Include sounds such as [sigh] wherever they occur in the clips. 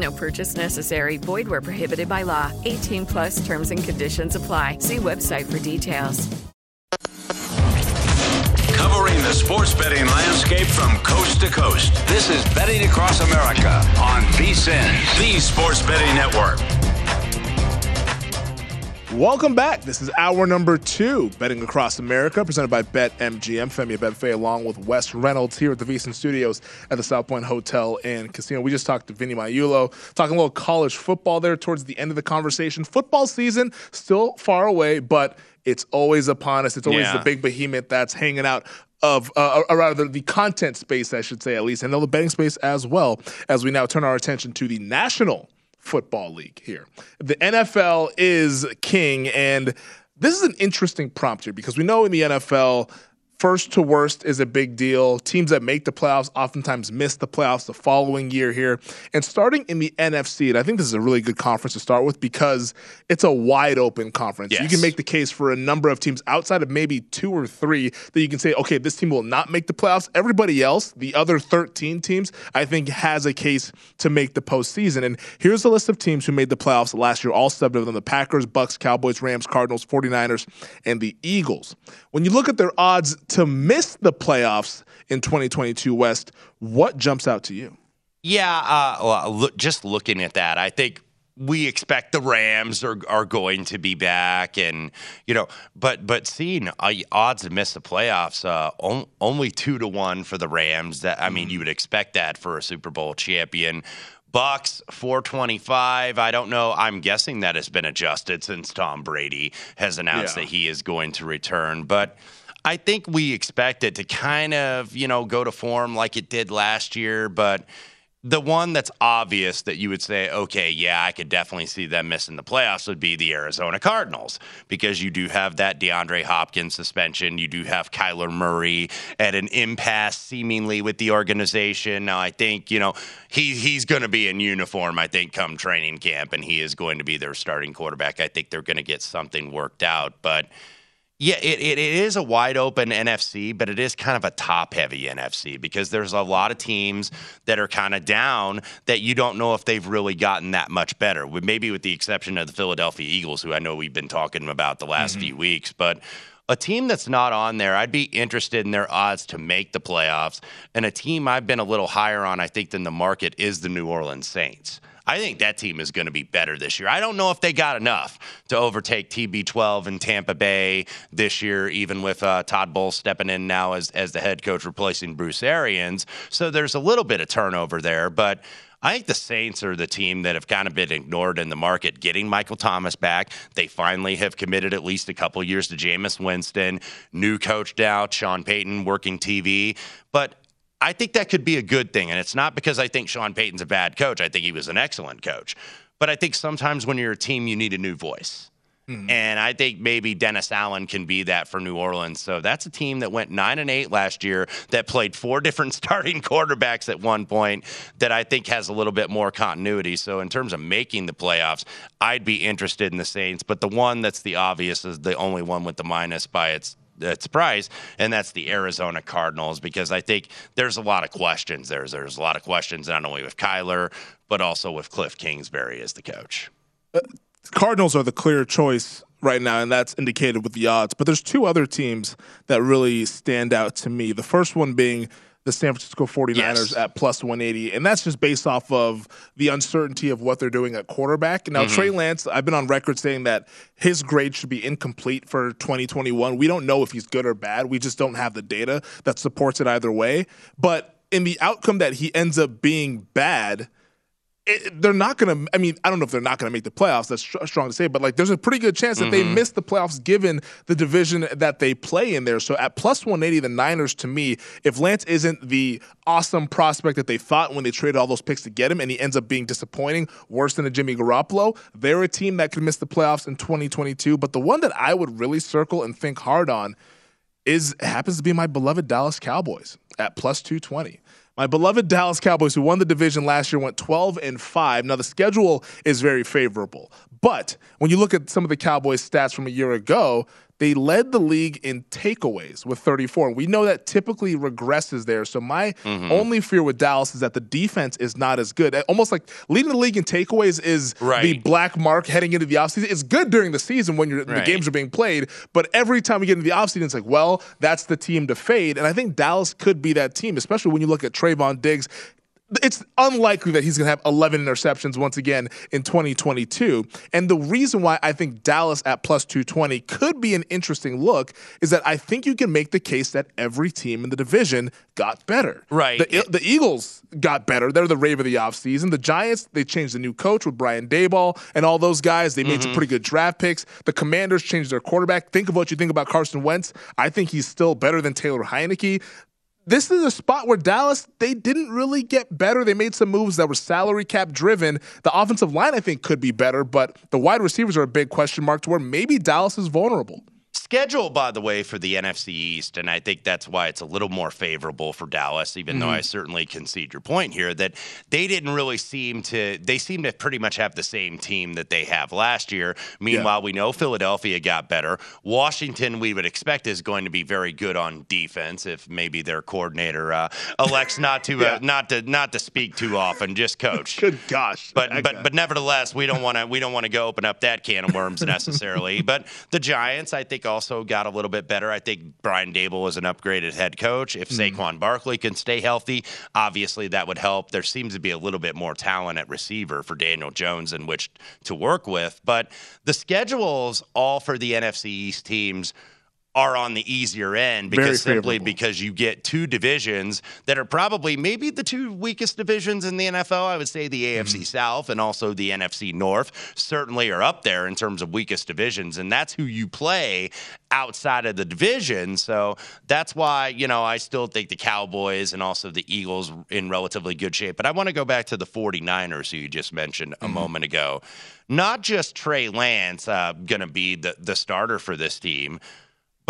No purchase necessary. Void where prohibited by law. 18 plus terms and conditions apply. See website for details. Covering the sports betting landscape from coast to coast. This is Betting Across America on VSIN, the Sports Betting Network. Welcome back. This is hour number two, Betting Across America, presented by BetMGM. Femi Abebefe along with Wes Reynolds here at the VSIN Studios at the South Point Hotel and Casino. We just talked to Vinny Magliulo, talking a little college football there towards the end of the conversation. Football season still far away, but it's always upon us. It's always Yeah. the big behemoth that's hanging out of uh, or rather the content space, I should say at least, and the betting space as well. As we now turn our attention to the National Football League here, the NFL is king, and this is an interesting prompt here because we know in the NFL. First to worst is a big deal. Teams that make the playoffs oftentimes miss the playoffs the following year here. And starting in the NFC, and I think this is a really good conference to start with because it's a wide open conference. You can make the case for a number of teams outside of maybe two or three that you can say, okay, this team will not make the playoffs. Everybody else, the other 13 teams, I think has a case to make the postseason. And here's a list of teams who made the playoffs last year, all seven of them the Packers, Bucks, Cowboys, Rams, Cardinals, 49ers, and the Eagles. When you look at their odds to miss the playoffs in 2022 Wes, what jumps out to you? Yeah, uh, well, look, just looking at that, I think we expect the Rams are are going to be back, and you know, but but seeing uh, odds to miss the playoffs, uh, on, only two to one for the Rams. That I mean, you would expect that for a Super Bowl champion. Bucks 425. I don't know. I'm guessing that has been adjusted since Tom Brady has announced Yeah. that he is going to return, but. I think we expect it to kind of, you know, go to form like it did last year, but the one that's obvious that you would say, okay, yeah, I could definitely see them missing the playoffs would be the Arizona Cardinals because you do have that DeAndre Hopkins suspension. You do have Kyler Murray at an impasse seemingly with the organization. Now, I think, you know, he, he's going to be in uniform, I think, come training camp, and he is going to be their starting quarterback. I think they're going to get something worked out. But yeah, it, it, it is a wide open NFC, but it is kind of a top heavy NFC because there's a lot of teams that are kind of down that you don't know if they've really gotten that much better. Maybe with the exception of the Philadelphia Eagles, who I know we've been talking about the last mm-hmm. few weeks, but a team that's not on there, I'd be interested in their odds to make the playoffs. And a team I've been a little higher on, I think, than the market is the New Orleans Saints. I think that team is going to be better this year. I don't know if they got enough to overtake TB12 in Tampa Bay this year, even with uh, Todd Bowles stepping in now as, as the head coach, replacing Bruce Arians. So there's a little bit of turnover there, but I think the Saints are the team that have kind of been ignored in the market. Getting Michael Thomas back, they finally have committed at least a couple years to Jameis Winston. New coach now, Sean Payton working TV. But I think that could be a good thing. And it's not because I think Sean Payton's a bad coach. I think he was an excellent coach. But I think sometimes when you're a team, you need a new voice. Mm-hmm. And I think maybe Dennis Allen can be that for New Orleans. So that's a team that went nine and eight last year, that played four [laughs] different starting quarterbacks at one point, that I think has a little bit more continuity. So in terms of making the playoffs, I'd be interested in the Saints. But the one that's the obvious is the only one with the minus by its its price, and that's the Arizona Cardinals because I think there's a lot of questions. There's there's a lot of questions not only with Kyler but also with Cliff Kingsbury as the coach. Uh, Cardinals are the clear choice right now, and that's indicated with the odds. But there's two other teams that really stand out to me. The first one being the San Francisco 49ers yes. at plus 180. And that's just based off of the uncertainty of what they're doing at quarterback. Now, mm-hmm. Trey Lance, I've been on record saying that his grade should be incomplete for 2021. We don't know if he's good or bad. We just don't have the data that supports it either way. But in the outcome that he ends up being bad – it, they're not going to. I mean, I don't know if they're not going to make the playoffs. That's strong to say, but like, there's a pretty good chance that mm-hmm. they miss the playoffs given the division that they play in there. So at plus 180, the Niners, to me, if Lance isn't the awesome prospect that they thought when they traded all those picks to get him, and he ends up being disappointing, worse than a Jimmy Garoppolo, they're a team that could miss the playoffs in 2022. But the one that I would really circle and think hard on is happens to be my beloved Dallas Cowboys at plus 220. My beloved Dallas Cowboys, who won the division last year, went 12 and 5. Now, the schedule is very favorable. But when you look at some of the Cowboys' stats from a year ago, they led the league in takeaways with 34. We know that typically regresses there. So my mm-hmm. only fear with Dallas is that the defense is not as good. Almost like leading the league in takeaways is right. the black mark heading into the offseason. It's good during the season when right. the games are being played, but every time we get into the offseason, it's like, well, that's the team to fade. And I think Dallas could be that team, especially when you look at Trevon Diggs it's unlikely that he's going to have 11 interceptions once again in 2022. And the reason why I think Dallas at plus 220 could be an interesting look is that I think you can make the case that every team in the division got better. Right. The, the Eagles got better. They're the rave of the offseason. The Giants, they changed the new coach with Brian Daboll and all those guys. They made mm-hmm. some pretty good draft picks. The Commanders changed their quarterback. Think of what you think about Carson Wentz. I think he's still better than Taylor Heinicke this is a spot where Dallas they didn't really get better. They made some moves that were salary cap driven. The offensive line I think could be better, but the wide receivers are a big question mark to where maybe Dallas is vulnerable schedule, by the way, for the NFC East, and I think that's why it's a little more favorable for Dallas, even mm-hmm. though I certainly concede your point here that they didn't really seem to, they seem to pretty much have the same team that they have last year. Meanwhile, yeah. we know Philadelphia got better. Washington, we would expect, is going to be very good on defense if maybe their coordinator uh, elects [laughs] not to, uh, yeah. uh, not to, not to speak too often, just coach. [laughs] good gosh. But, but, but nevertheless, we don't want to, we don't want to go open up that can of worms [laughs] necessarily. but the Giants, I think, also also got a little bit better. I think Brian Daboll is an upgraded head coach. If mm. Saquon Barkley can stay healthy, obviously that would help. There seems to be a little bit more talent at receiver for Daniel Jones in which to work with. But the schedules all for the NFC East teams are on the easier end because simply because you get two divisions that are probably maybe the two weakest divisions in the NFL. I would say the AFC mm-hmm. South and also the NFC North certainly are up there in terms of weakest divisions, and that's who you play outside of the division. So that's why, you know, I still think the Cowboys and also the Eagles in relatively good shape. But I want to go back to the 49ers who you just mentioned a mm-hmm. moment ago. Not just Trey Lance uh, going to be the, the starter for this team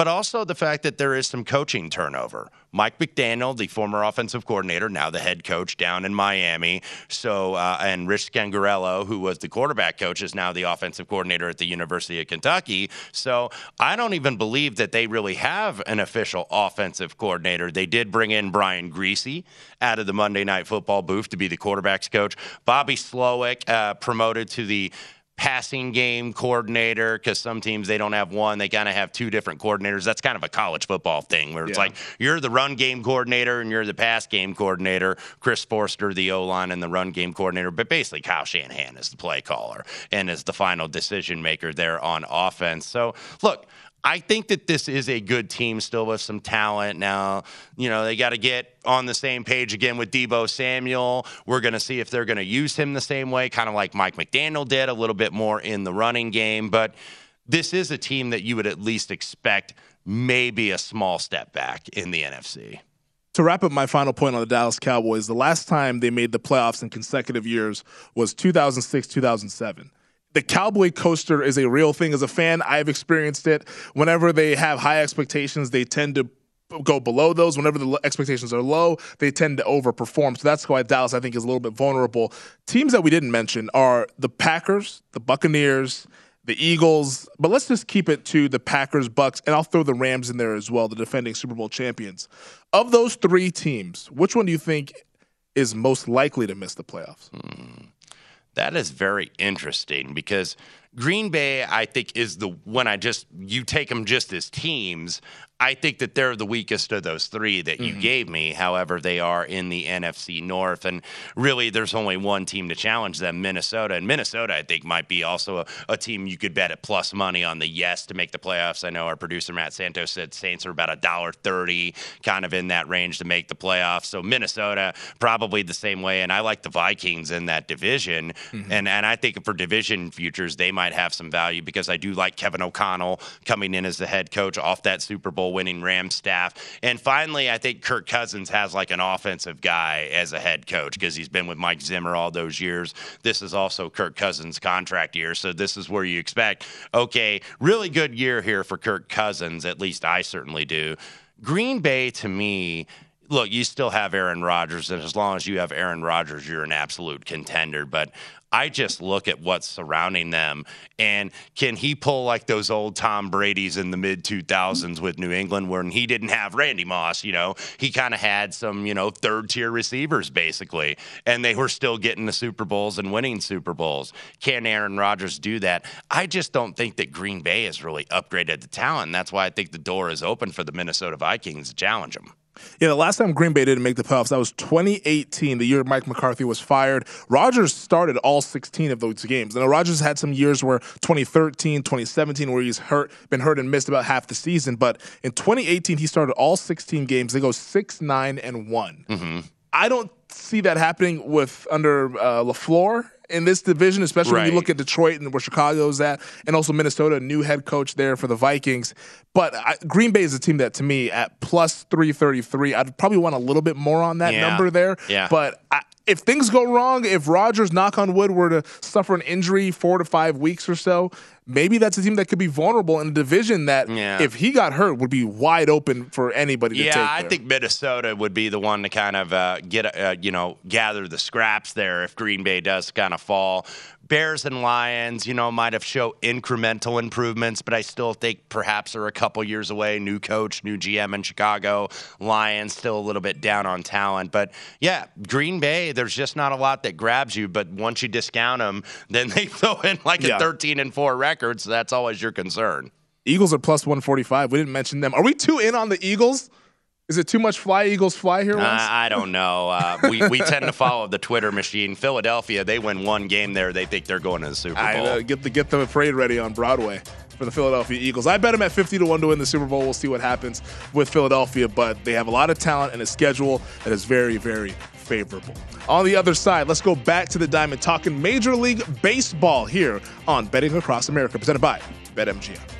but also the fact that there is some coaching turnover. Mike McDaniel, the former offensive coordinator, now the head coach down in Miami. So, uh, and Rich Scangarello, who was the quarterback coach, is now the offensive coordinator at the University of Kentucky. So, I don't even believe that they really have an official offensive coordinator. They did bring in Brian Griese out of the Monday Night Football booth to be the quarterbacks coach. Bobby Slowik uh, promoted to the passing game coordinator because some teams they don't have one they kind of have two different coordinators. That's kind of a college football thing where it's yeah. like you're the run game coordinator and you're the pass game coordinator. Chris Foerster the o-line and the run game coordinator but basically kyle shanahan is the play caller and is the final decision maker there on offense. So look I think that this is a good team still with some talent. Now, you know, they got to get on the same page again with Deebo Samuel. We're going to see if they're going to use him the same way, kind of like Mike McDaniel did, a little bit more in the running game. But this is a team that you would at least expect maybe a small step back in the NFC. To wrap up my final point on the Dallas Cowboys, the last time they made the playoffs in consecutive years was 2006 2007 the cowboy coaster is a real thing. As a fan i've experienced it. Whenever they have high expectations they tend to go below those. Whenever the expectations are low they tend to overperform. So that's why dallas i think is a little bit vulnerable. Teams that we didn't mention are the packers the buccaneers the eagles. But let's just keep it to the packers bucks and i'll throw the rams in there as well the defending super bowl champions. Of those three teams which one do you think is most likely to miss the playoffs? Hmm. That is very interesting because Green Bay, I think, is the when I just you take them just as teams. I think that they're the weakest of those three that you mm-hmm. gave me. However, they are in the NFC North, and really, there's only one team to challenge them, Minnesota. And Minnesota, I think, might be also a, a team you could bet at plus money on the yes to make the playoffs. I know our producer Matt Santos said Saints are about a dollar thirty, kind of in that range to make the playoffs. So Minnesota probably the same way, and I like the Vikings in that division, mm-hmm. and and I think for division futures they might have some value because I do like Kevin O'Connell coming in as the head coach off that Super Bowl winning Rams staff. And finally, I think Kirk Cousins has like an offensive guy as a head coach because he's been with Mike Zimmer all those years. This is also Kirk Cousins' contract year. So this is where you expect, okay, really good year here for Kirk Cousins. At least I certainly do. Green Bay to me look, you still have Aaron Rodgers, and as long as you have Aaron Rodgers, you're an absolute contender. But I just look at what's surrounding them. And can he pull like those old Tom Brady's in the mid 2000s with New England when he didn't have Randy Moss? You know, he kind of had some, you know, third tier receivers basically, and they were still getting the Super Bowls and winning Super Bowls. Can Aaron Rodgers do that? I just don't think that Green Bay has really upgraded the talent. That's why I think the door is open for the Minnesota Vikings to challenge them. Yeah, the last time Green Bay didn't make the playoffs, that was 2018, the year Mike McCarthy was fired. Rodgers started all 16 of those games. And Rodgers had some years where 2013, 2017, where he's hurt, been hurt and missed about half the season. But in 2018, he started all 16 games. They go six, nine, and one. Mm-hmm. I don't see that happening with under uh, LaFleur in this division, especially right. when you look at Detroit and where Chicago's at, and also Minnesota, new head coach there for the Vikings. But I, Green Bay is a team that, to me, at plus 333, I'd probably want a little bit more on that yeah. number there. Yeah. But I, if things go wrong, if Rodgers, knock on wood, were to suffer an injury four to five weeks or so, maybe that's a team that could be vulnerable in a division that, yeah. if he got hurt, would be wide open for anybody yeah, to take. Yeah, I think Minnesota would be the one to kind of uh, get, uh, you know, gather the scraps there if Green Bay does kind of fall. Bears and Lions, you know, might have show incremental improvements, but I still think perhaps are a couple years away. New coach, new GM in Chicago. Lions still a little bit down on talent, but yeah, Green Bay. There's just not a lot that grabs you. But once you discount them, then they [laughs] throw in like yeah. a 13 and four record. So that's always your concern. Eagles are plus 145. We didn't mention them. Are we too in on the Eagles? Is it too much fly Eagles fly here? Uh, I don't know. Uh, we, we tend to follow the Twitter machine. Philadelphia, they win one game there. They think they're going to the Super Bowl. I, uh, get the get the parade ready on Broadway for the Philadelphia Eagles. I bet them at 50 to 1 to win the Super Bowl. We'll see what happens with Philadelphia, but they have a lot of talent and a schedule that is very, very favorable. On the other side, let's go back to the diamond talking Major League Baseball here on Betting Across America, presented by BetMGM.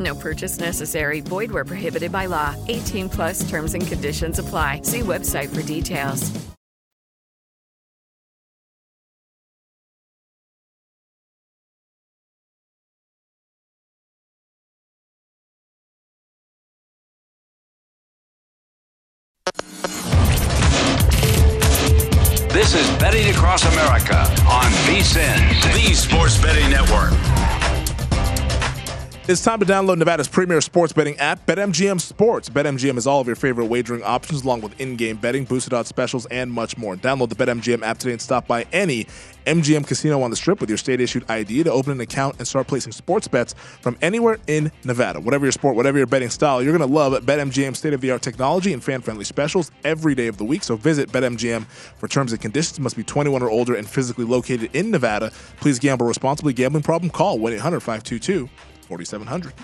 No purchase necessary. Void where prohibited by law. 18 plus terms and conditions apply. See website for details. This is Betting Across America on VSIN, the Sports Betting Network. It's time to download Nevada's premier sports betting app, BetMGM Sports. BetMGM has all of your favorite wagering options, along with in-game betting, boosted odds specials, and much more. Download the BetMGM app today and stop by any MGM casino on the Strip with your state-issued ID to open an account and start placing sports bets from anywhere in Nevada. Whatever your sport, whatever your betting style, you're going to love BetMGM state-of-the-art technology and fan-friendly specials every day of the week. So visit BetMGM for terms and conditions. Must be 21 or older and physically located in Nevada. Please gamble responsibly. Gambling problem? Call 1-800-522. 4700.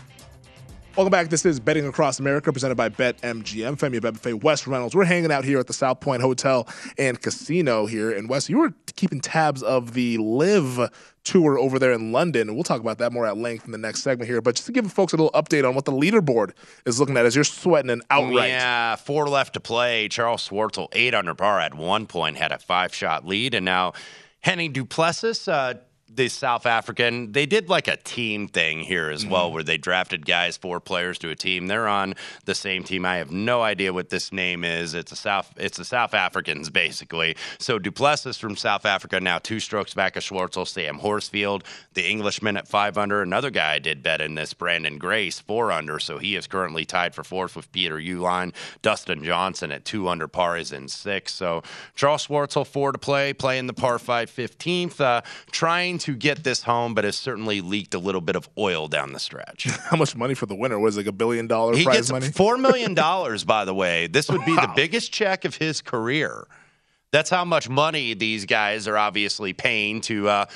Welcome back. This is Betting Across America, presented by BetMGM. Femi Abebefe, Wes Reynolds. We're hanging out here at the South Point Hotel and Casino here in West. You were keeping tabs of the LIV tour over there in London. We'll talk about that more at length in the next segment here. But just to give folks a little update on what the leaderboard is looking at as you're sweating an outright. Yeah, four left to play. Charles Schwartzel, eight under par at one point, had a five shot lead. And now Hennie Duplessis, uh, the South African, they did like a team thing here as well, where they drafted guys, four players to a team. They're on the same team. I have no idea what this name is. It's a South, it's the South Africans basically. So Duplessis from South Africa now two strokes back of Schwartzel, Sam Horsfield, the Englishman at five under. Another guy I did bet in this, Branden Grace, four under. So he is currently tied for fourth with Peter Uihlein. Dustin Johnson at two under par is in six. So Charles Schwartzel four to play, playing the par five 15th, uh, trying to get this home, but has certainly leaked a little bit of oil down the stretch. [laughs] How much money for the winner? Was it like a billion dollar He prize gets money? four million [laughs] dollars, by the way. This would be the biggest check of his career. That's how much money these guys are obviously paying to uh,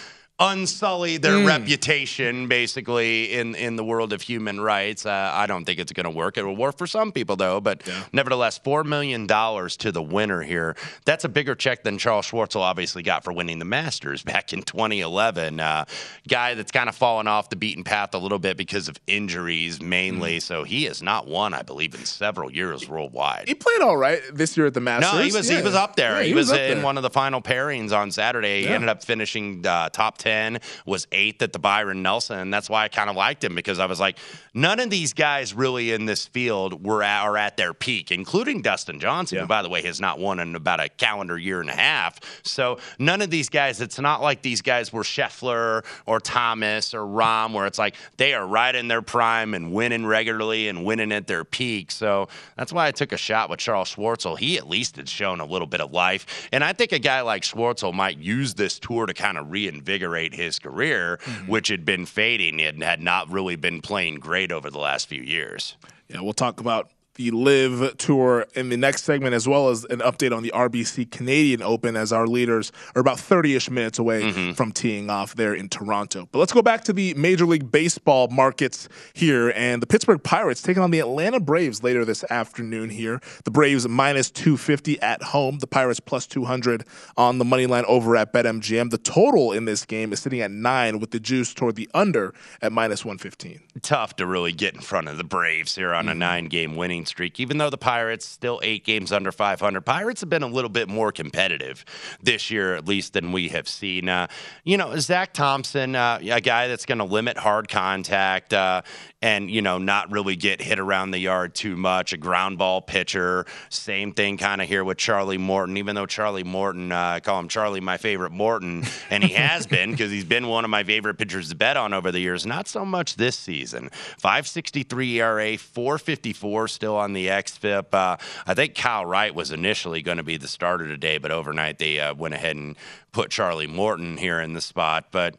unsully their Hmm. reputation, basically in in the world of human rights. Uh, I don't think it's going to work. It will work for some people though, but nevertheless, four million dollars to the winner here. That's a bigger check than Charles Schwartzel obviously got for winning the Masters back in 2011. Uh, guy that's kind of fallen off the beaten path a little bit because of injuries mainly. Hmm. So he has not won, I believe, in several years worldwide. He played all right this year at the Masters. No, he was he was up there. Yeah, he, was, up in there. one of the final pairings on Saturday. He Yeah. ended up finishing uh, top ten, was eighth at the Byron Nelson, and that's why I kind of liked him because I was like, none of these guys really in this field were at, are at their peak, including Dustin Johnson, who by the way has not won in about a calendar year and a half. So none of these guys. It's not like these guys were Scheffler or Thomas or Rahm, where it's like they are right in their prime and winning regularly and winning at their peak. So that's why I took a shot with Charles Schwartzel. He at least had shown a little bit of life. And I think a guy like Schwartzel might use this tour to kind of reinvigorate his career, mm-hmm. which had been fading and had not really been playing great over the last few years. Yeah, we'll talk about the LIV Tour in the next segment, as well as an update on the RBC Canadian Open, as our leaders are about 30 ish minutes away Mm-hmm. from teeing off there in Toronto. But let's go back to the Major League Baseball markets here, and the Pittsburgh Pirates taking on the Atlanta Braves later this afternoon here. The Braves minus 250 at home, the Pirates plus 200 on the money line over at BetMGM. The total in this game is sitting at nine, with the juice toward the under at minus 115. tough to really get in front of the Braves here on a Mm-hmm. nine game winning streak. Even though the Pirates still eight games under 500, Pirates have been a little bit more competitive this year, at least than we have seen. Uh, you know, Zach Thompson, uh, a guy that's going to limit hard contact uh, and you know not really get hit around the yard too much. A ground ball pitcher. Same thing kind of here with Charlie Morton. Even though Charlie Morton, uh, I call him Charlie, my favorite Morton, and he has [laughs] been because he's been one of my favorite pitchers to bet on over the years. Not so much this season. 5.63 ERA, 4.54 still on the xFIP. Uh, I think Kyle Wright was initially going to be the starter today, but overnight they uh, went ahead and put Charlie Morton here in the spot. But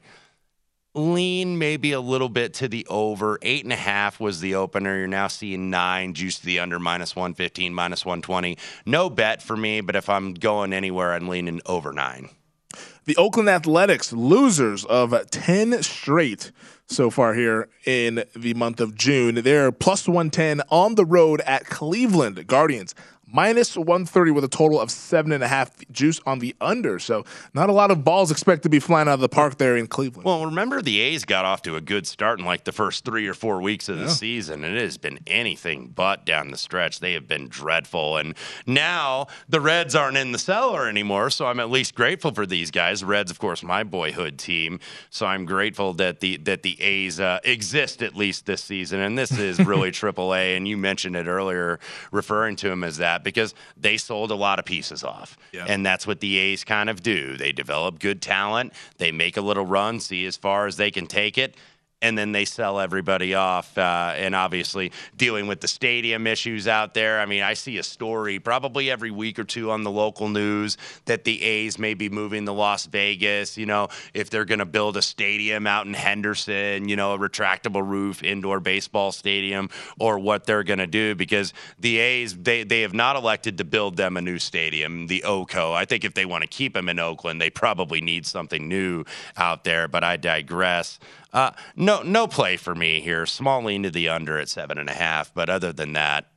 lean maybe a little bit to the over. Eight and a half was the opener. You're now seeing nine, juice to the under, minus 115, minus 120. No bet for me, but if I'm going anywhere, I'm leaning over nine. The Oakland Athletics, losers of 10 straight so far here in the month of June. They're plus 110 on the road at Cleveland Guardians minus 130 with a total of seven and a half juice on the under. So not a lot of balls expect to be flying out of the park there in Cleveland. Well, remember the A's got off to a good start in like the first three or four weeks of the yeah. season. And it has been anything but down the stretch. They have been dreadful. And now the Reds aren't in the cellar anymore. So I'm at least grateful for these guys. Reds, of course, my boyhood team. So I'm grateful that the that the A's uh, exist at least this season. And this is really [laughs] AAA. And you mentioned it earlier, referring to them as that because they sold a lot of pieces off. And that's what the A's kind of do. They develop good talent, they make a little run, see as far as they can take it, and then they sell everybody off. Uh, and obviously, dealing with the stadium issues out there. I mean, I see a story probably every week or two on the local news that the A's may be moving to Las Vegas. You know, if they're going to build a stadium out in Henderson, you know, a retractable roof indoor baseball stadium, or what they're going to do because the A's they they have not elected to build them a new stadium, the OCO. I think if they want to keep them in Oakland, they probably need something new out there. But I digress. Uh, no, no play for me here. Small lean to the under at seven and a half. But other than that,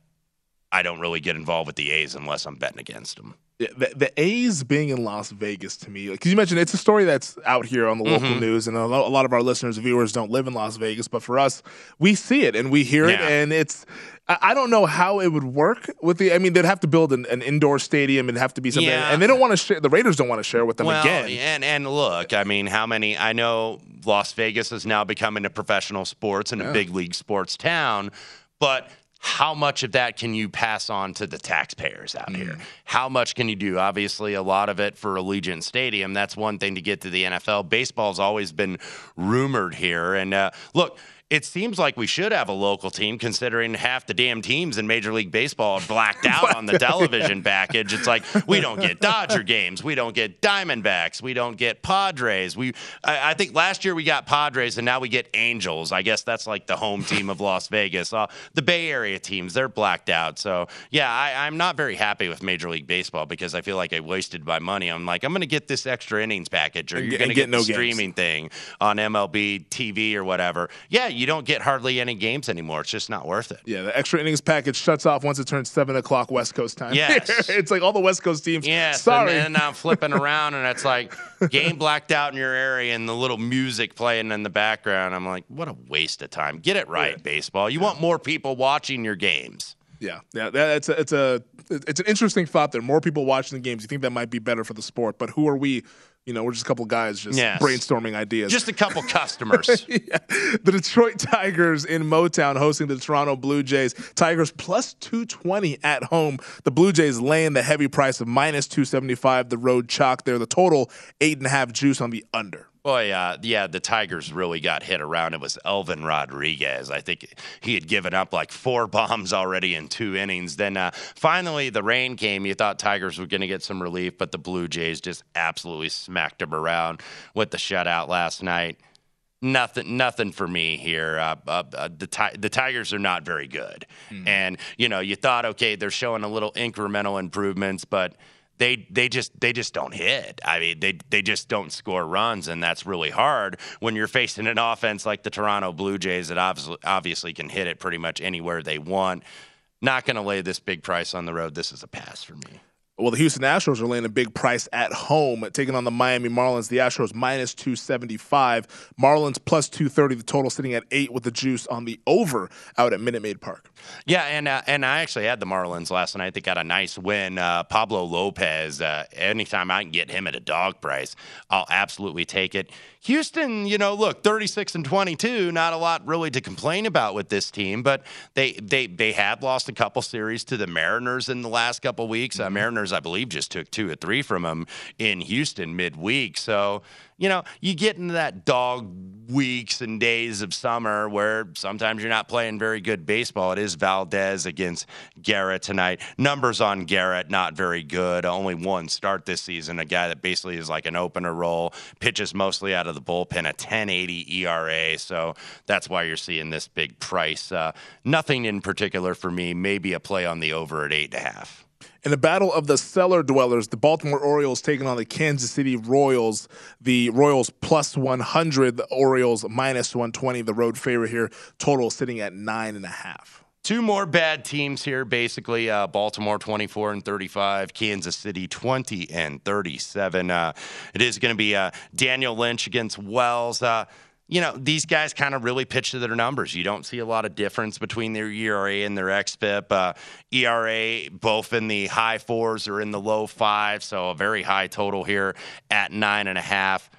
I don't really get involved with the A's unless I'm betting against them. The, the A's being in Las Vegas to me, because you mentioned it's a story that's out here on the local mm-hmm. news, and a lot of our listeners, viewers, don't live in Las Vegas, but for us, we see it and we hear yeah. it, and it's I don't know how it would work with the. I mean, they'd have to build an, an indoor stadium and have to be something, yeah. and they don't want to share. The Raiders don't want to share with them well, again. And and look, I mean, how many? I know Las Vegas is now becoming a professional sports and yeah. a big league sports town, but how much of that can you pass on to the taxpayers out mm. here? How much can you do? Obviously, a lot of it for Allegiant Stadium. That's one thing to get to the NFL. Baseball's always been rumored here, and uh, look it seems like we should have a local team considering half the damn teams in Major League Baseball are blacked out on the [laughs] television package. It's like we don't get Dodger [laughs] games, we don't get Diamondbacks, we don't get Padres. We I, I think last year we got Padres and now we get Angels. I guess that's like the home team of Las Vegas. Uh, the Bay Area teams they're blacked out. So yeah, I, I'm not very happy with Major League Baseball because I feel like I wasted my money. I'm like I'm going to get this extra innings package or you're going to get, get no the streaming games. thing on MLB TV or whatever. Yeah you don't get hardly any games anymore. It's just not worth it. Yeah, the extra innings package shuts off once it turns seven o'clock West Coast time. [laughs] Yes, it's like all the West Coast teams. Yeah, sorry. And then I'm [laughs] flipping around, and it's like game blacked out in your area, and the little music playing in the background. I'm like, what a waste of time. Get it right, yeah. baseball. You yeah. want more people watching your games. Yeah, yeah, that's a, it's a it's an interesting thought. There, more people watching the games. You think that might be better for the sport, but who are we you know, we're just a couple guys just yes. brainstorming ideas. Just a couple customers. [laughs] yeah. The Detroit Tigers in Motown hosting the Toronto Blue Jays. Tigers plus 220 at home. The Blue Jays laying the heavy price of minus 275. The road chalk there. The total eight and a half juice on the under. Boy, uh, yeah, the Tigers really got hit around. It was Elvin Rodriguez. I think he had given up like four [laughs] bombs already in two innings. Then uh, finally, the rain came. You thought Tigers were going to get some relief, but the Blue Jays just absolutely smacked them around with the shutout last night. Nothing, nothing for me here. Uh, uh, uh the the Tigers are not very good, mm. and you know you thought okay they're showing a little incremental improvements, but they they just they just don't hit. I mean, they they just don't score runs, and that's really hard when you're facing an offense like the Toronto Blue Jays that obviously obviously can hit it pretty much anywhere they want. Not going to lay this big price on the road. This is a pass for me. Well, the Houston Astros are laying a big price at home, taking on the Miami Marlins. The Astros minus 275, Marlins plus 230. The total sitting at eight with the juice on the over out at Minute Maid Park. Yeah, and uh, and I actually had the Marlins last night. They got a nice win. Uh, Pablo Lopez. Uh, anytime I can get him at a dog price, I'll absolutely take it. Houston, you know, look, 36 and 22, not a lot really to complain about with this team, but they they they have lost a couple series to the Mariners in the last couple weeks. Uh, Mariners, I believe, just took two or three from them in Houston midweek. So you know, you get into that dog weeks and days of summer where sometimes you're not playing very good baseball. It is Valdez against Garrett tonight. Numbers on Garrett, not very good. Only one start this season. A guy that basically is like an opener role, pitches mostly out of the bullpen, a 1080 ERA. So that's why you're seeing this big price. Uh, nothing in particular for me. Maybe a play on the over at eight and a half. In the battle of the cellar dwellers, the Baltimore Orioles taking on the Kansas City Royals. The Royals plus 100, the Orioles minus 120, the road favorite here. Total sitting at nine and a half. Two more bad teams here, basically. Uh, Baltimore 24 and 35, Kansas City 20 and 37. Uh, it is going to be uh, Daniel Lynch against Wells. You know, these guys kind of really pitch to their numbers. You don't see a lot of difference between their ERA and their XFIP. Uh, ERA, both in the high fours or in the low fives. So a very high total here at nine and a half.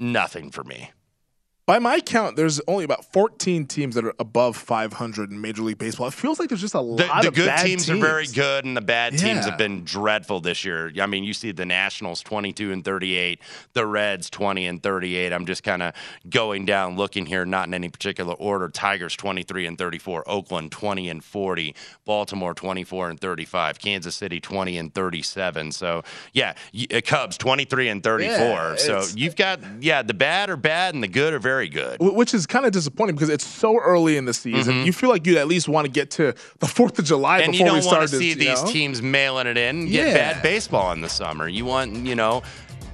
Nothing for me by my count, there's only about 14 teams that are above 500 in Major League Baseball. It feels like there's just a lot the, the of good teams, teams, are very good, and the bad yeah. teams have been dreadful this year. I mean, you see the Nationals 22 and 38, the Reds 20 and 38. I'm just kind of going down, looking here, not in any particular order. Tigers 23 and 34, Oakland 20 and 40, Baltimore 24 and 35, Kansas City 20 and 37. So yeah, uh, Cubs 23 and 34. Yeah, so you've got yeah, the bad are bad and the good are very good. Which is kind of disappointing because it's so early in the season. Mhm. You feel like you at least want to get to the Fourth of July and before we start to see you these know? teams mailing it in get Yeah. bad baseball in the summer. You want, you know,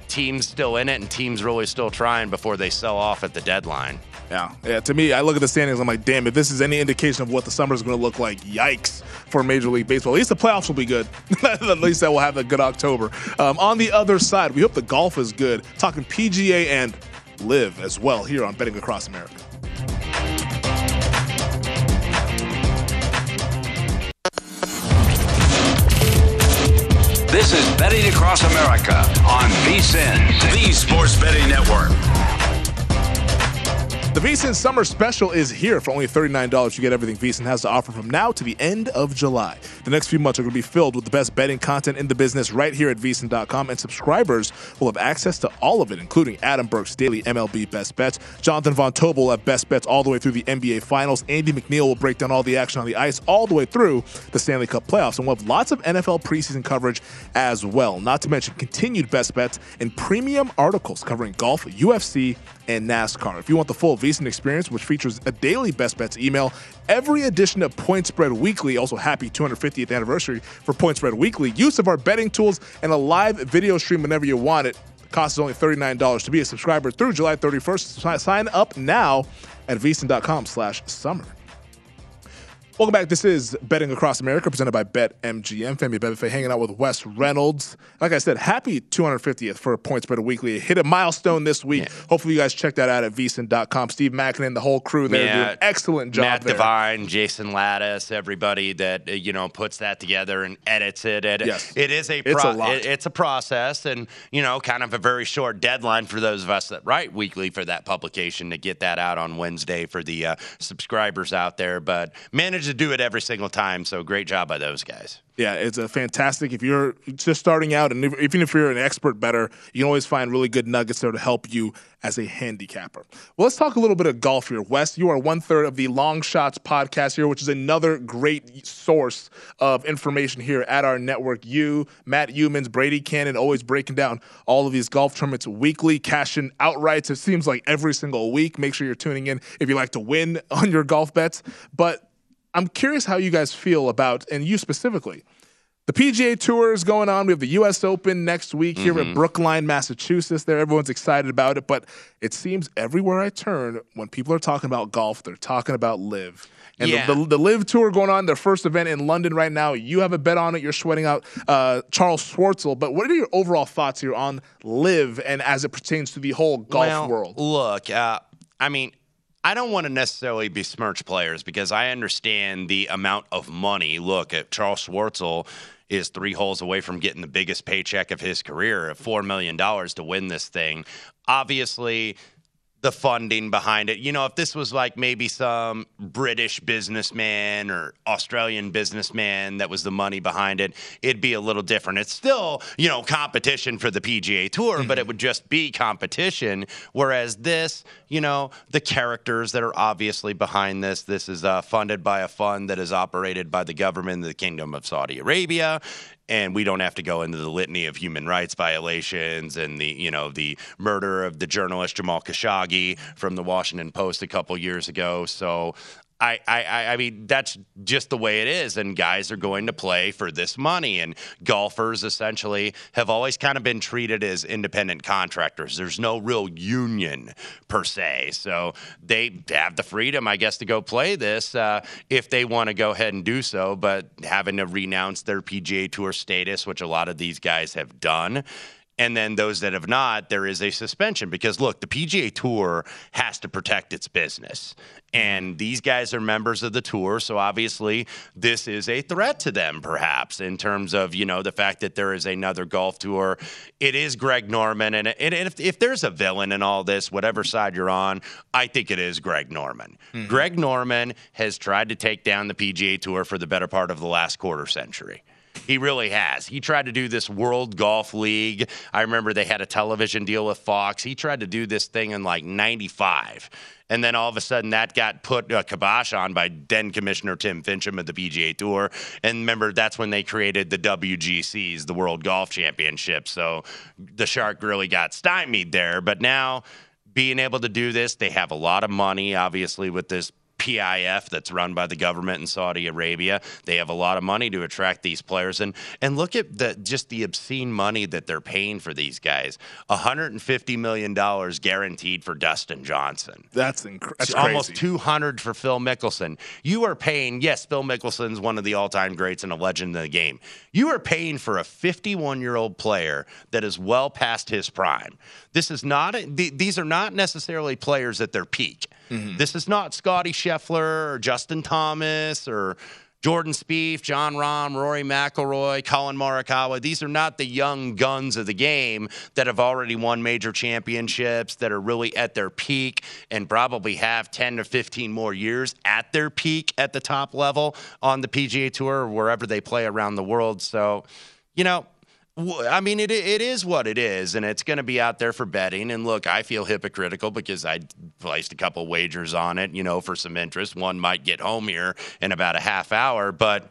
teams still in it and teams really still trying before they sell off at the deadline. Yeah, yeah. To me, I look at the standings. I'm like, damn. If this is any indication of what the summer is going to look like, yikes for Major League Baseball. At least the playoffs will be good. [laughs] at least that will have a good October. Um, on the other side, we hope the golf is good. Talking PGA and LIV as well here on Betting Across America. This is Betting Across America on VSIN, the Sports Betting Network. The VSIN Summer Special is here for only $39. You get everything VSIN has to offer from now to the end of July. The next few months are going to be filled with the best betting content in the business right here at VSIN.com, and subscribers will have access to all of it, including Adam Burke's daily MLB Best Bets. Jonathan Von Tobel will have Best Bets all the way through the NBA Finals. Andy McNeil will break down all the action on the ice all the way through the Stanley Cup playoffs, and we'll have lots of NFL preseason coverage as well. Not to mention continued Best Bets and premium articles covering golf, UFC, and NASCAR. If you want the full VSIN experience, which features a daily Best Bets email, every edition of Point Spread Weekly, also happy 250th anniversary for Point Spread Weekly, use of our betting tools, and a live video stream whenever you want it. Cost is only $39 to be a subscriber through July 31st. Sign up now at vsin.com slash summer. Welcome back. This is Betting Across America, presented by BetMGM. Femi Abebefe hanging out with Wes Reynolds. Like I said, happy 250th for Point Spread Weekly. It hit a milestone this week. Hopefully, you guys check that out at vsin.com. Steve Makinen, the whole crew there, Yeah. do an excellent job Matt there. Devine, Jason Lattis, everybody that uh, you know puts that together and edits it. it Yes. it is a It's a lot. it- it's a process, and you know, kind of a very short deadline for those of us that write weekly for that publication to get that out on Wednesday for the uh, subscribers out there. But managed to do it every single time, so great job by those guys. Yeah, it's a fantastic. If you're just starting out, and even if you're an expert better, you can always find really good nuggets there to help you as a handicapper. Well, let's talk a little bit of golf here. Wes, you are one third of the Long Shots podcast here, which is another great source of information here at our network. You, Matt Youmans, Brady Kannon, always breaking down all of these golf tournaments weekly, cashing outrights. It seems like every single week. Make sure you're tuning in if you like to win [laughs] on your golf bets. But I'm curious how you guys feel about, and you specifically, the PGA Tour is going on. We have the U.S. Open next week here Mm-hmm. at Brookline, Massachusetts. There, everyone's excited about it, but it seems everywhere I turn, when people are talking about golf, they're talking about LIV. And Yeah. the, the, the LIV tour going on, their first event in London right now. You have a bet on it. You're sweating out uh, Charles Schwartzel. But what are your overall thoughts here on LIV and as it pertains to the whole golf well, world? Look, uh, I mean, I don't want to necessarily besmirch players because I understand the amount of money. Look, at Charles Schwartzel is three holes away from getting the biggest paycheck of his career, at four million dollars to win this thing. Obviously. The funding behind it. You know, if this was like maybe some British businessman or Australian businessman that was the money behind it, it'd be a little different. It's still, you know, competition for the PGA Tour, but it would just be competition. Whereas this, you know, the characters that are obviously behind this, this is uh, funded by a fund that is operated by the government of the Kingdom of Saudi Arabia and we don't have to go into the litany of human rights violations and the you know the murder of the journalist Jamal Khashoggi from the Washington Post a couple years ago. So. I, I, I mean, that's just the way it is. And guys are going to play for this money. And golfers essentially have always kind of been treated as independent contractors. There's no real union per se. So they have the freedom, I guess, to go play this uh, if they want to go ahead and do so. But having to renounce their PGA Tour status, which a lot of these guys have done. And then those that have not, there is a suspension because look, the PGA Tour has to protect its business. And these guys are members of the tour, so obviously this is a threat to them, perhaps, in terms of, you know, the fact that there is another golf tour. It is Greg Norman. And, and if, if there's a villain in all this, whatever side you're on, I think it is Greg Norman. Hmm. Greg Norman has tried to take down the PGA Tour for the better part of the last quarter century. He really has. He tried to do this World Golf League. I remember they had a television deal with Fox. He tried to do this thing in like 95. And then all of a sudden that got put uh, kibosh on by then Commissioner Tim Finchem of the PGA Tour. And remember, that's when they created the WGCs, the World Golf Championship. So the shark really got stymied there. But now being able to do this, they have a lot of money, obviously, with this PIF that's run by the government in Saudi Arabia. They have a lot of money to attract these players, and and look at the just the obscene money that they're paying for these guys. 150 million dollars guaranteed for Dustin Johnson. That's, inc- that's crazy. almost 200 for Phil Mickelson. You are paying, yes, Phil Mickelson's one of the all time greats and a legend in the game. You are paying for a 51 year old player that is well past his prime. This is not, these are not necessarily players at their peak. Mm-hmm. This is not Scotty Scheffler or Justin Thomas or Jordan Spieth, Jon Rahm, Rory McIlroy, Collin Morikawa. These are not the young guns of the game that have already won major championships, that are really at their peak and probably have 10 to 15 more years at their peak at the top level on the PGA Tour or wherever they play around the world. So, you know, I mean, it it is what it is, and it's going to be out there for betting. And look, I feel hypocritical because I placed a couple wagers on it, you know, for some interest. One might get home here in about a half hour, but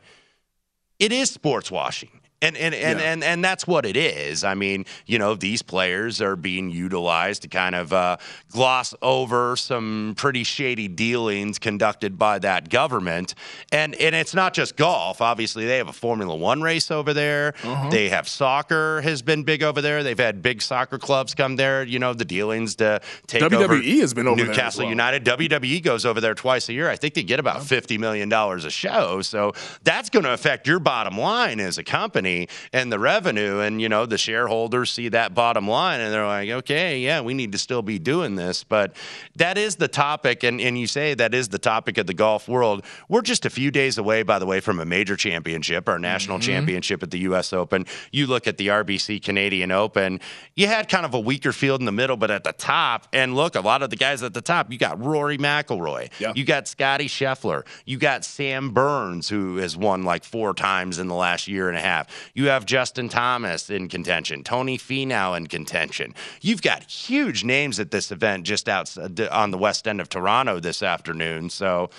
it is sports washing. And and, and, Yeah. and and that's what it is. I mean, you know, these players are being utilized to kind of uh, gloss over some pretty shady dealings conducted by that government. And and it's not just golf. Obviously, they have a Formula One race over there. Uh-huh. They have soccer has been big over there. They've had big soccer clubs come there. You know, the dealings to take over WWE has been over there Newcastle well. United. WWE goes over there twice a year. I think they get about fifty million dollars a show. So that's going to affect your bottom line as a company and the revenue. And you know the shareholders see that bottom line and they're like, okay, yeah, we need to still be doing this. But that is the topic, and and you say that is the topic of the golf world. We're just a few days away, by the way, from a major championship, our national Mm-hmm. championship at the U.S. Open. You look at the RBC Canadian Open. You had kind of a weaker field in the middle, but at the top, and look, a lot of the guys at the top. You got Rory McIlroy. Yeah. You got Scotty Scheffler. You got Sam Burns, who has won like four times in the last year and a half. You have Justin Thomas in contention. Tony Finau in contention. You've got huge names at this event just out uh, on the west end of Toronto this afternoon. So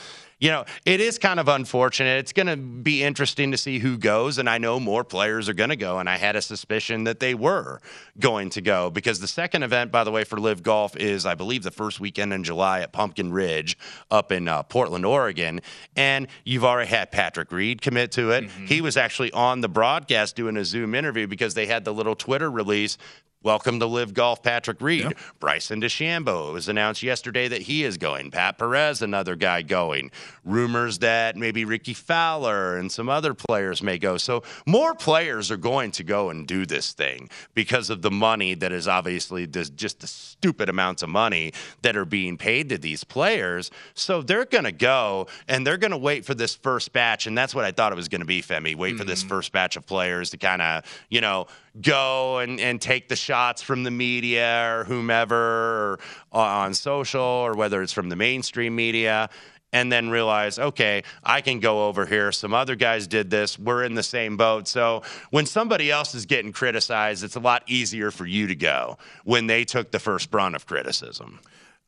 you know, it is kind of unfortunate. It's going to be interesting to see who goes. And I know more players are going to go. And I had a suspicion that they were going to go because the second event, by the way, for LIV Golf is, I believe, the first weekend in July at Pumpkin Ridge up in uh, Portland, Oregon. And you've already had Patrick Reed commit to it. Mm-hmm. He was actually on the broadcast doing a Zoom interview because they had the little Twitter release Welcome to LIV Golf, Patrick Reed. Yep. Bryson DeChambeau. It was announced yesterday that he is going. Pat Perez, another guy going. Rumors that maybe Rickie Fowler and some other players may go. So more players are going to go and do this thing because of the money that is obviously just the stupid amounts of money that are being paid to these players. So they're going to go and they're going to wait for this first batch. And that's what I thought it was going to be, Femi. Wait mm-hmm. for this mm-hmm. first batch of players to kind of, you know, go and, and take the shots from the media or whomever or uh, on social or whether it's from the mainstream media and then realize, okay, I can go over here. Some other guys did this. We're in the same boat. So when somebody else is getting criticized, it's a lot easier for you to go when they took the first brunt of criticism.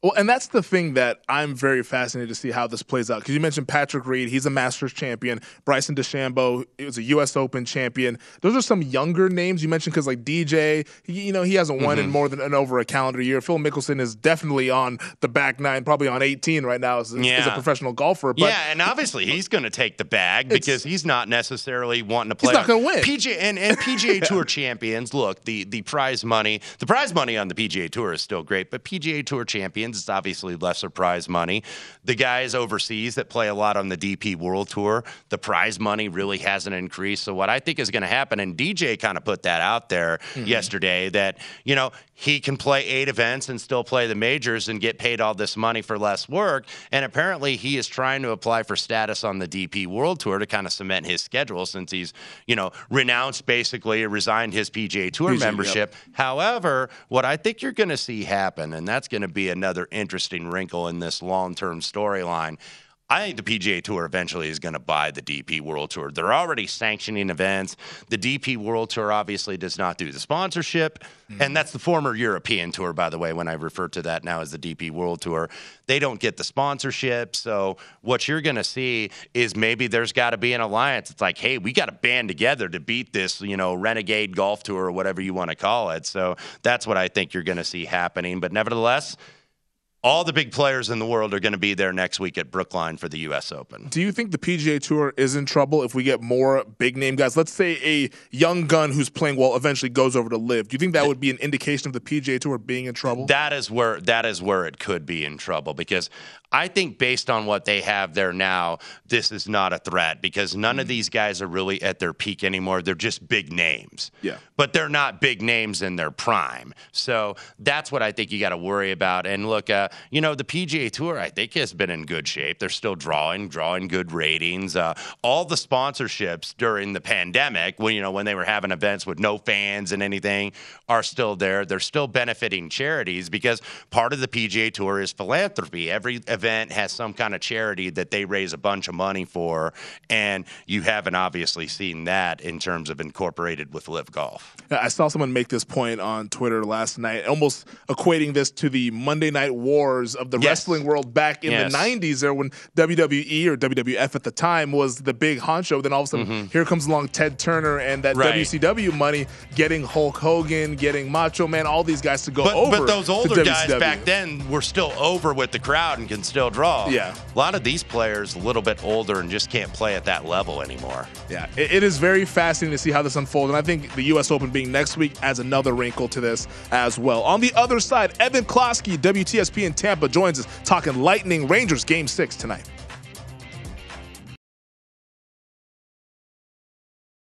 Well, and that's the thing that I'm very fascinated to see how this plays out. Because you mentioned Patrick Reed, he's a Masters champion. Bryson DeChambeau was a U.S. Open champion. Those are some younger names you mentioned because like DJ, he, you know, he hasn't won mm-hmm. in more than an over a calendar year. Phil Mickelson is definitely on the back nine, probably on 18 right now as, yeah. as a professional golfer. But, yeah, and obviously he's going to take the bag because he's not necessarily wanting to play. He's not going to win. PGA and, and PGA [laughs] Tour champions. Look, the the prize money, the prize money on the PGA Tour is still great, but PGA Tour champions it's obviously lesser prize money. The guys overseas that play a lot on the DP World Tour, the prize money really hasn't increased. So what I think is going to happen, and DJ kind of put that out there mm-hmm. yesterday, that you know he can play eight events and still play the majors and get paid all this money for less work. And apparently he is trying to apply for status on the DP World Tour to kind of cement his schedule since he's you know renounced basically resigned his PGA Tour PGA, membership. Yep. However, what I think you're going to see happen, and that's going to be another interesting interesting wrinkle in this long term storyline. I think the PGA Tour eventually is going to buy the DP World Tour. They're already sanctioning events. The DP World Tour obviously does not do the sponsorship. Mm-hmm. And that's the former European Tour, by the way, when I refer to that now as the DP World Tour. They don't get the sponsorship. So what you're going to see is maybe there's got to be an alliance. It's like, hey, we got to band together to beat this, you know, renegade golf tour or whatever you want to call it. So that's what I think you're going to see happening. But nevertheless, all the big players in the world are going to be there next week at Brookline for the U.S. Open. Do you think the PGA Tour is in trouble if we get more big name guys? Let's say a young gun who's playing well eventually goes over to LIV. Do you think that would be an indication of the PGA Tour being in trouble? That is where that is where it could be in trouble because I think based on what they have there now, this is not a threat because none of these guys are really at their peak anymore. They're just big names. Yeah. But they're not big names in their prime. So that's what I think you got to worry about. And look, uh, you know, the PGA Tour, I think, has been in good shape. They're still drawing, drawing good ratings. Uh, all the sponsorships during the pandemic, when, you know, when they were having events with no fans and anything, are still there. They're still benefiting charities because part of the PGA Tour is philanthropy. Every event event has some kind of charity that they raise a bunch of money for, and you haven't obviously seen that in terms of incorporated with LIV Golf. I saw someone make this point on Twitter last night, almost equating this to the Monday Night Wars of the yes. wrestling world back in yes. the '90s, there when WWE or WWF at the time was the big honcho. Then all of a sudden, mm-hmm. here comes along Ted Turner and that right. WCW money, getting Hulk Hogan, getting Macho Man, all these guys to go but, over. But those older guys back then were still over with the crowd and still draw. Yeah. A lot of these players a little bit older and just can't play at that level anymore. Yeah. it, it is very fascinating to see how this unfolds. And I think the U.S. Open being next week adds another wrinkle to this as well. On the other side, Evan Klosky, WTSP in Tampa, joins us talking Lightning Rangers game six tonight.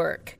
work.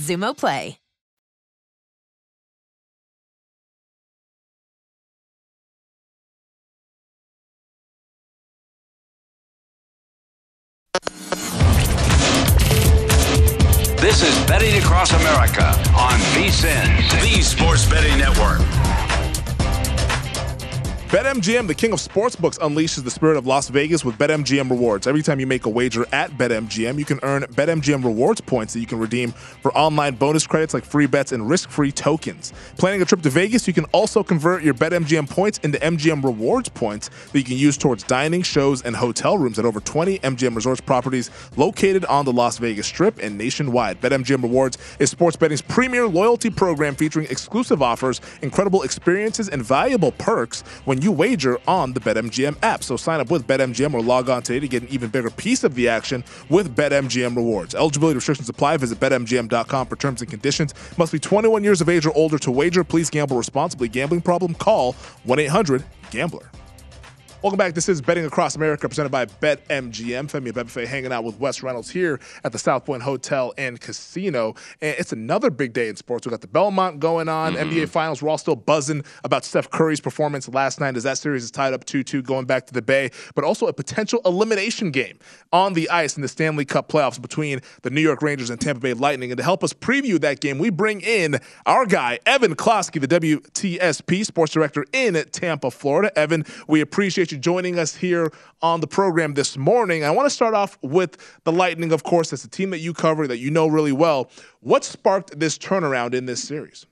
Xumo Play. This is Betting Across America on VSIN, the Sports Betting Network. BetMGM, the king of sportsbooks, unleashes the spirit of Las Vegas with BetMGM rewards. Every time you make a wager at BetMGM, you can earn BetMGM rewards points that you can redeem for online bonus credits like free bets and risk-free tokens. Planning a trip to Vegas, you can also convert your BetMGM points into MGM rewards points that you can use towards dining, shows, and hotel rooms at over 20 MGM Resorts properties located on the Las Vegas Strip and nationwide. BetMGM Rewards is sports betting's premier loyalty program featuring exclusive offers, incredible experiences, and valuable perks when you wager on the BetMGM app. So sign up with BetMGM or log on today to get an even bigger piece of the action with BetMGM rewards. Eligibility restrictions apply. Visit BetMGM.com for terms and conditions. Must be 21 years of age or older to wager. Please gamble responsibly. Gambling problem? Call 1 800 GAMBLER. Welcome back. This is Betting Across America presented by BetMGM. Femi Abebefe hanging out with Wes Reynolds here at the South Point Hotel and Casino. And it's another big day in sports. We got the Belmont going on, Mm-hmm. NBA Finals. We're all still buzzing about Steph Curry's performance last night as that series is tied up 2 2 going back to the Bay, but also a potential elimination game on the ice in the Stanley Cup playoffs between the New York Rangers and Tampa Bay Lightning. And to help us preview that game, we bring in our guy, Evan Klosky, the WTSP sports director in Tampa, Florida. Evan, we appreciate you joining us here on the program this morning. I want to start off with the Lightning, of course. That's a team that you cover, that you know really well. What sparked this turnaround in this series?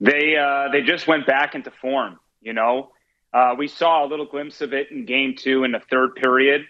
They uh, they just went back into form. You know, uh, we saw a little glimpse of it in Game Two in the third period,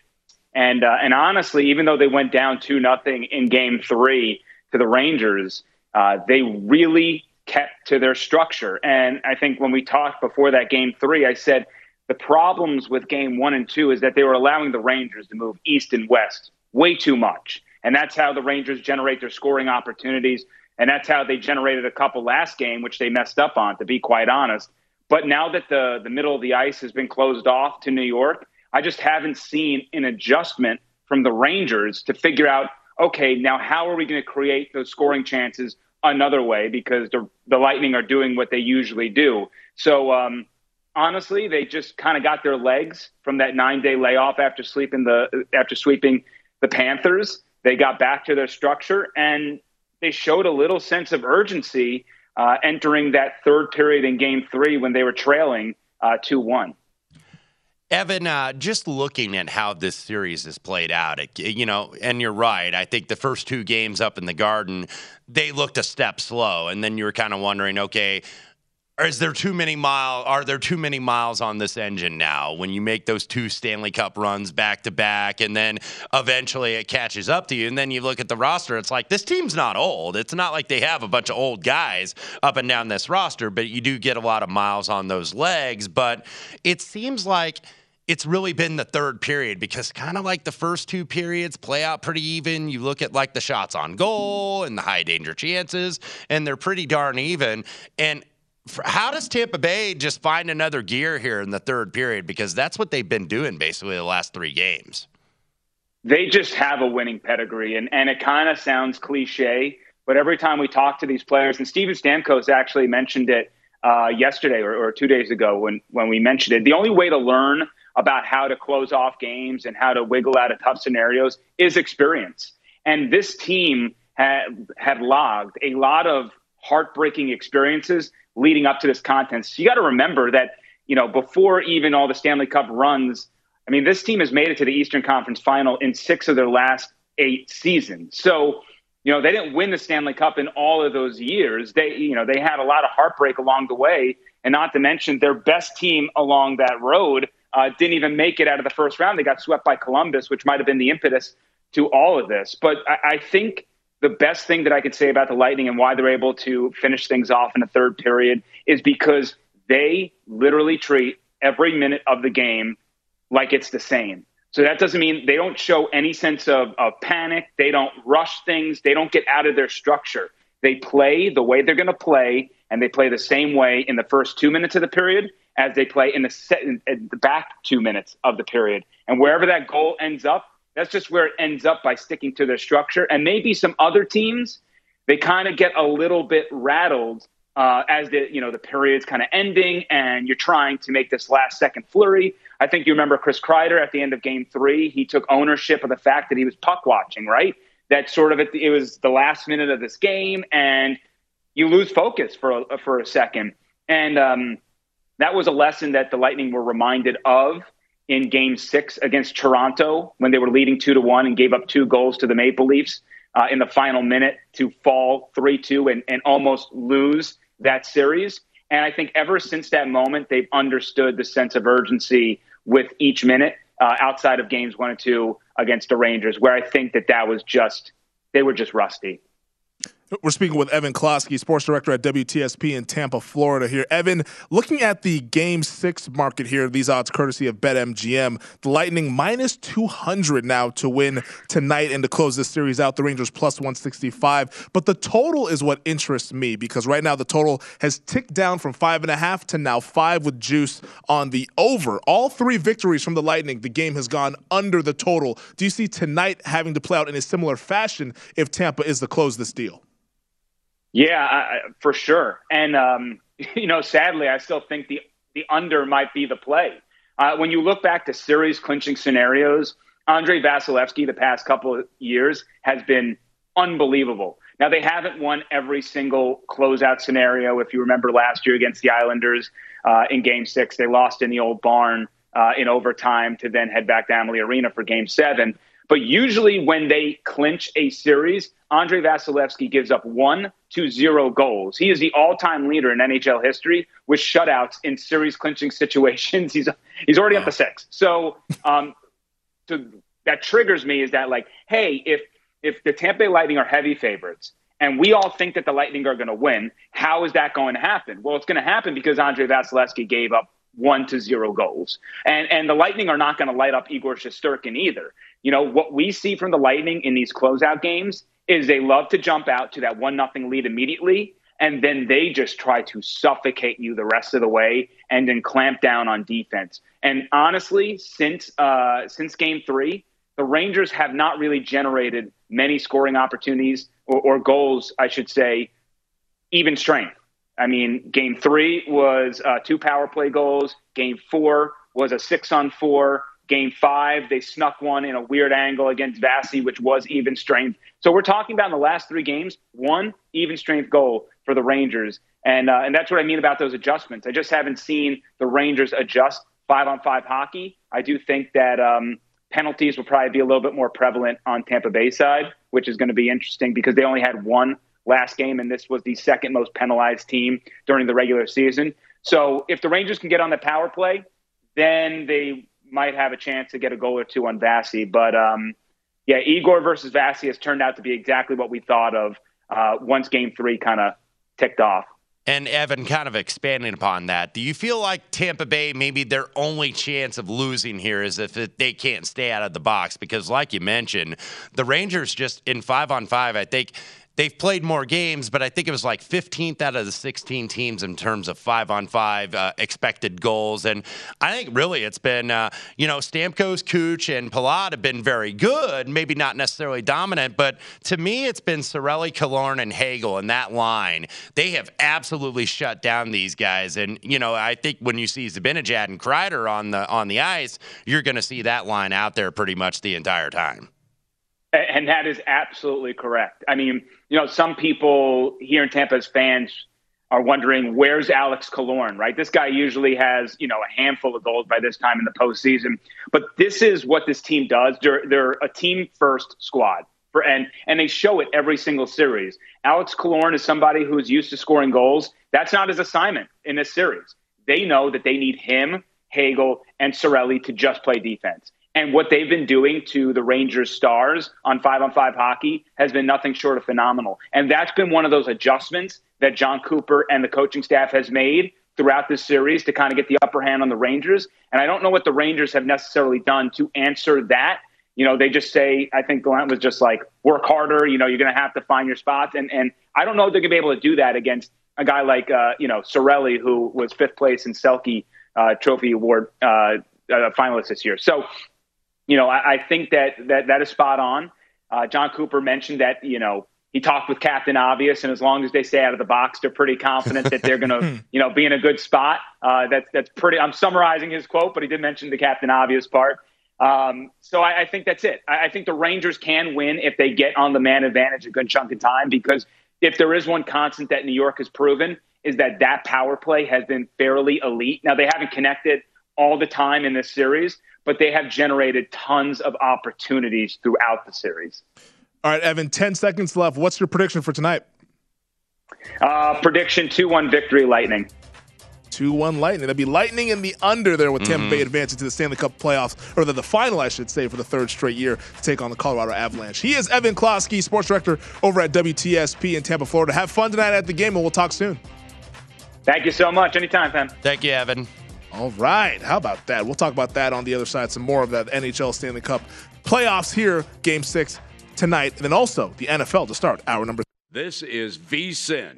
and uh, and honestly, even though they went down two nothing in Game Three to the Rangers, uh, they really kept to their structure. And I think when we talked before that Game Three, I said the problems with Game One and Two is that they were allowing the Rangers to move east and west way too much, and that's how the Rangers generate their scoring opportunities. And that's how they generated a couple last game, which they messed up on, to be quite honest. But now that the, the middle of the ice has been closed off to New York, I just haven't seen an adjustment from the Rangers to figure out, okay, now how are we going to create those scoring chances another way? Because the, the Lightning are doing what they usually do. So, um, honestly, they just kind of got their legs from that nine day layoff after sleeping the after sweeping the Panthers. They got back to their structure and they showed a little sense of urgency uh, entering that third period in game three when they were trailing uh, 2 1. Evan, uh, just looking at how this series has played out, it, you know, and you're right. I think the first two games up in the Garden, they looked a step slow, and then you were kind of wondering, okay, is there too many mile? Are there too many miles on this engine now? When you make those two Stanley Cup runs back to back, and then eventually it catches up to you, and then you look at the roster, it's like this team's not old. It's not like they have a bunch of old guys up and down this roster, but you do get a lot of miles on those legs. But it seems like it's really been the third period because kind of like the first two periods play out pretty even. You look at like the shots on goal and the high danger chances, and they're pretty darn even. And how does Tampa Bay just find another gear here in the third period? Because that's what they've been doing basically the last three games. They just have a winning pedigree, and, and it kind of sounds cliche, but every time we talk to these players, and Steven Stamkos actually mentioned it uh, yesterday or, or two days ago when, when we mentioned it, the only way to learn about how to close off games and how to wiggle out of tough scenarios is experience. And this team had, had logged a lot of heartbreaking experiences leading up to this contest. So you got to remember that, you know, before even all the Stanley Cup runs, I mean, this team has made it to the Eastern Conference final in six of their last eight seasons. So, you know, they didn't win the Stanley Cup in all of those years. They, you know, they had a lot of heartbreak along the way. And not to mention their best team along that road uh, didn't even make it out of the first round. They got swept by Columbus, which might have been the impetus to all of this. But I, I think the best thing that I could say about the Lightning and why they're able to finish things off in the third period is because they literally treat every minute of the game like it's the same. So that doesn't mean they don't show any sense of, of panic. They don't rush things. They don't get out of their structure. They play the way they're going to play, and they play the same way in the first two minutes of the period as they play in the, set, in the back two minutes of the period. And wherever that goal ends up, that's just where it ends up by sticking to their structure. And maybe some other teams, they kind of get a little bit rattled uh, as the you know the period's kind of ending and you're trying to make this last second flurry. I think you remember Chris Kreider at the end of Game Three. He took ownership of the fact that he was puck watching. Right, that sort of it, it was the last minute of this game, and you lose focus for a, for a second. And um, that was a lesson that the Lightning were reminded of in game six against Toronto when they were leading two to one and gave up two goals to the Maple Leafs uh, in the final minute to fall 3 2 and, and almost lose that series. And I think ever since that moment, they've understood the sense of urgency with each minute uh, outside of games one and two against the Rangers, where I think that that was just, they were just rusty. We're speaking with Evan Klosky, sports director at WTSP in Tampa, Florida. Here, Evan, looking at the Game Six market here, these odds courtesy of BetMGM. The Lightning minus two hundred now to win tonight and to close this series out. The Rangers plus one sixty five. But the total is what interests me because right now the total has ticked down from five and a half to now five with juice on the over. All three victories from the Lightning, the game has gone under the total. Do you see tonight having to play out in a similar fashion if Tampa is to close this deal? Yeah, I, for sure. And um, [laughs] you know, sadly, I still think the the under might be the play. Uh, when you look back to series clinching scenarios, Andrei Vasilevskiy the past couple of years has been unbelievable. Now they haven't won every single closeout scenario. If you remember last year against the Islanders uh, in Game Six, they lost in the old barn uh, in overtime to then head back to Amalie Arena for Game Seven. But usually, when they clinch a series, Andrei Vasilevskiy gives up one to zero goals. He is the all-time leader in NHL history with shutouts in series clinching [laughs] situations. He's he's already up to six. So, um, that triggers me is that like, hey, if if the Tampa Bay Lightning are heavy favorites and we all think that the Lightning are going to win, how is that going to happen? Well, it's going to happen because Andrei Vasilevskiy gave up one to zero goals. And and the Lightning are not going to light up Igor Shesterkin either. You know, what we see from the Lightning in these closeout games is they love to jump out to that one nothing lead immediately and then they just try to suffocate you the rest of the way and then clamp down on defense. And honestly, since uh, since game three, the Rangers have not really generated many scoring opportunities or, or goals, I should say, even strength. I mean, game three was uh, two power play goals. Game four was a six on four. Game five, they snuck one in a weird angle against Vasi, which was even strength. So we're talking about in the last three games, one even strength goal for the Rangers, and uh, and that's what I mean about those adjustments. I just haven't seen the Rangers adjust five on five hockey. I do think that um, penalties will probably be a little bit more prevalent on Tampa Bay side, which is going to be interesting because they only had one last game, and this was the second most penalized team during the regular season. So if the Rangers can get on the power play, then they might have a chance to get a goal or two on Vasi. But um, yeah, Igor versus Vasi has turned out to be exactly what we thought of uh, once Game Three kind of ticked off. And Evan, kind of expanding upon that, do you feel like Tampa Bay maybe their only chance of losing here is if they can't stay out of the box? Because, like you mentioned, the Rangers just in five on five, I think they've played more games, but I think it was like 15th out of the 16 teams in terms of five on five uh, expected goals. And I think really it's been, uh, you know, Stamkos, Cooch, and Palat have been very good, maybe not necessarily dominant, but to me, it's been Cirelli, Killorn, and Hagel in that line. They have absolutely shut down these guys. And, you know, I think when you see Zibanejad and Kreider on the on the ice, you're going to see that line out there pretty much the entire time. And that is absolutely correct. I mean, you know, some people here in Tampa as fans are wondering where's Alex Killorn, right? This guy usually has, you know, a handful of goals by this time in the postseason. But this is what this team does. They're they're a team first squad. For, and and they show it every single series. Alex Killorn is somebody who is used to scoring goals. That's not his assignment in this series. They know that they need him, Hagel, and Cirelli to just play defense. And what they've been doing to the Rangers stars on five on five hockey has been nothing short of phenomenal. And that's been one of those adjustments that Jon Cooper and the coaching staff has made throughout this series to kind of get the upper hand on the Rangers. And I don't know what the Rangers have necessarily done to answer that. You know, they just say, I think Gallant was just like, work harder. You know, you're going to have to find your spots. And, and I don't know if they're going to be able to do that against a guy like, uh, you know, Cirelli, who was fifth place in Selke uh, Trophy Award uh, uh, finalist this year. So you know, I, I, think that that that is spot on. Uh, Jon Cooper mentioned that you know he talked with Captain Obvious, and as long as they stay out of the box, they're pretty confident that they're going [laughs] to you know be in a good spot. Uh, that's that's pretty. I'm summarizing his quote, but he did mention the Captain Obvious part. Um, so I, I, think that's it. I, I think the Rangers can win if they get on the man advantage a good chunk of time because if there is one constant that New York has proven is that that power play has been fairly elite. Now they haven't connected all the time in this series, but they have generated tons of opportunities throughout the series. All right, Evan, 10 seconds left. What's your prediction for tonight? Uh, prediction 2 1 victory, Lightning. 2 1 Lightning. It'll be Lightning in the under there with Tampa mm-hmm. Bay advancing to the Stanley Cup playoffs, or the, the final, I should say, for the third straight year to take on the Colorado Avalanche. He is Evan Klosky, sports director over at WTSP in Tampa, Florida. Have fun tonight at the game, and we'll talk soon. Thank you so much. Anytime, Pam. Thank you, Evan. All right. How about that? We'll talk about that on the other side. Some more of that NHL Stanley Cup playoffs here, game six tonight. And then also the NFL to start hour number. This is VSIN,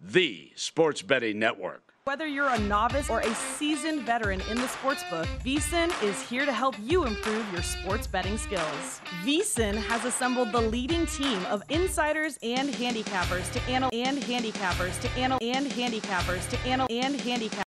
the sports betting network. Whether you're a novice or a seasoned veteran in the sportsbook, VSIN is here to help you improve your sports betting skills. VSIN has assembled the leading team of insiders and handicappers to anal and handicappers to anal and handicappers to anal and handicappers.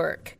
Network.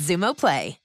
Xumo Play.